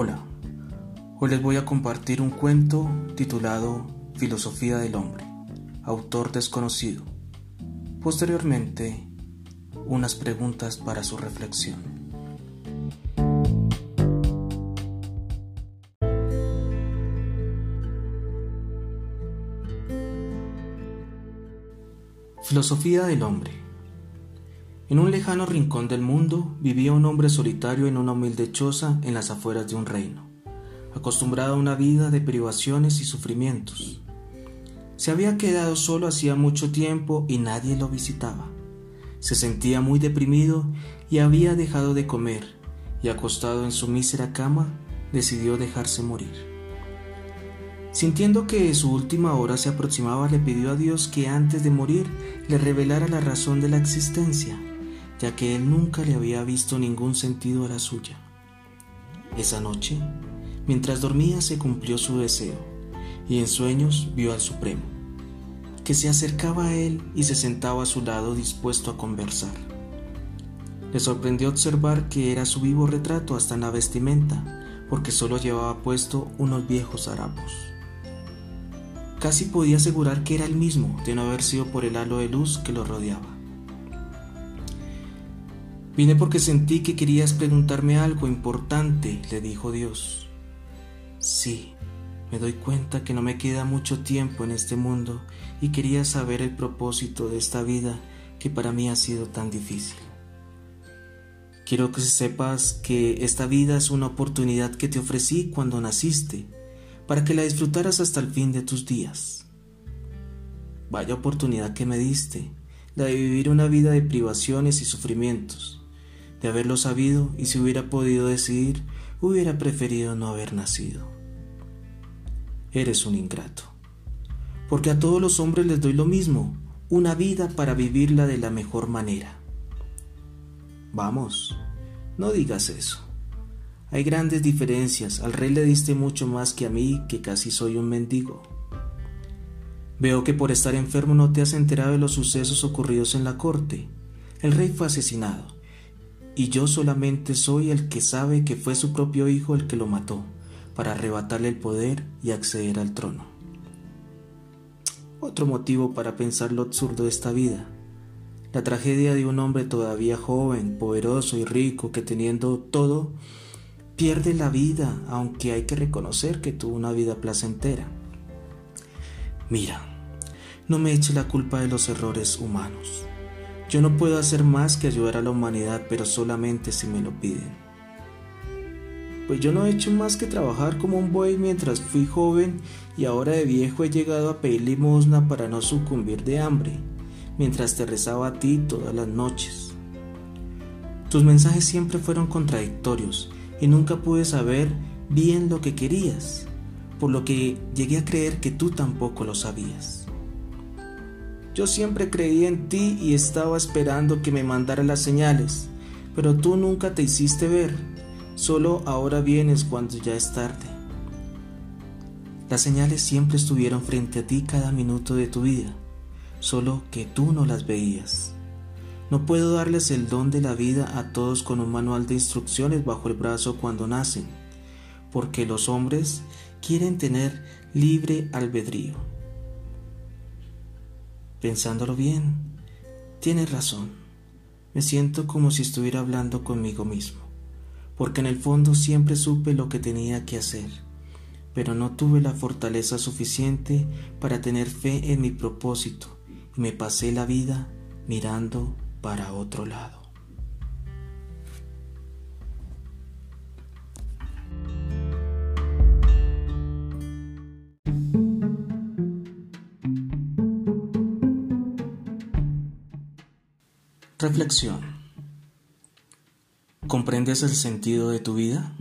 Hola, hoy les voy a compartir un cuento titulado Filosofía del Hombre, autor desconocido. Posteriormente, unas preguntas para su reflexión. Filosofía del Hombre En un lejano rincón del mundo vivía un hombre solitario en una humilde choza en las afueras de un reino, acostumbrado a una vida de privaciones y sufrimientos. Se había quedado solo hacía mucho tiempo y nadie lo visitaba. Se sentía muy deprimido y había dejado de comer, y acostado en su mísera cama, decidió dejarse morir. Sintiendo que su última hora se aproximaba, le pidió a Dios que antes de morir le revelara la razón de la existencia, ya que él nunca le había visto ningún sentido a la suya. Esa noche, mientras dormía, se cumplió su deseo, y en sueños vio al Supremo que se acercaba a él y se sentaba a su lado dispuesto a conversar. Le sorprendió observar que era su vivo retrato hasta en la vestimenta, porque solo llevaba puesto unos viejos harapos. Casi podía asegurar que era el mismo, de no haber sido por el halo de luz que lo rodeaba. Vine porque sentí que querías preguntarme algo importante, le dijo Dios. Sí, me doy cuenta que no me queda mucho tiempo en este mundo y quería saber el propósito de esta vida que para mí ha sido tan difícil. Quiero que sepas que esta vida es una oportunidad que te ofrecí cuando naciste, para que la disfrutaras hasta el fin de tus días. Vaya oportunidad que me diste, la de vivir una vida de privaciones y sufrimientos. De haberlo sabido y si hubiera podido decidir, hubiera preferido no haber nacido eres un ingrato. Porque a todos los hombres les doy lo mismo, una vida para vivirla de la mejor manera. Vamos, no digas eso. Hay grandes diferencias, al rey le diste mucho más que a mí, que casi soy un mendigo. Veo que por estar enfermo no te has enterado de los sucesos ocurridos en la corte. El rey fue asesinado, y yo solamente soy el que sabe que fue su propio hijo el que lo mató para arrebatarle el poder y acceder al trono. Otro motivo para pensar lo absurdo de esta vida, la tragedia de un hombre todavía joven, poderoso y rico que teniendo todo, pierde la vida, aunque hay que reconocer que tuvo una vida placentera. Mira, no me eche la culpa de los errores humanos. Yo no puedo hacer más que ayudar a la humanidad, pero solamente si me lo piden pues yo no he hecho más que trabajar como un buey mientras fui joven y ahora de viejo he llegado a pedir limosna para no sucumbir de hambre, mientras te rezaba a ti todas las noches. Tus mensajes siempre fueron contradictorios y nunca pude saber bien lo que querías, por lo que llegué a creer que tú tampoco lo sabías. Yo siempre creí en ti y estaba esperando que me mandara las señales, pero tú nunca te hiciste ver Solo ahora vienes cuando ya es tarde. Las señales siempre estuvieron frente a ti cada minuto de tu vida, solo que tú no las veías. No puedo darles el don de la vida a todos con un manual de instrucciones bajo el brazo cuando nacen, porque los hombres quieren tener libre albedrío. Pensándolo bien, tienes razón. Me siento como si estuviera hablando conmigo mismo porque en el fondo siempre supe lo que tenía que hacer, pero no tuve la fortaleza suficiente para tener fe en mi propósito y me pasé la vida mirando para otro lado. Reflexión ¿Comprendes el sentido de tu vida?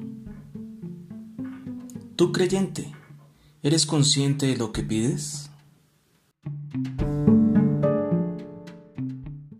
Tú creyente, ¿eres consciente de lo que pides?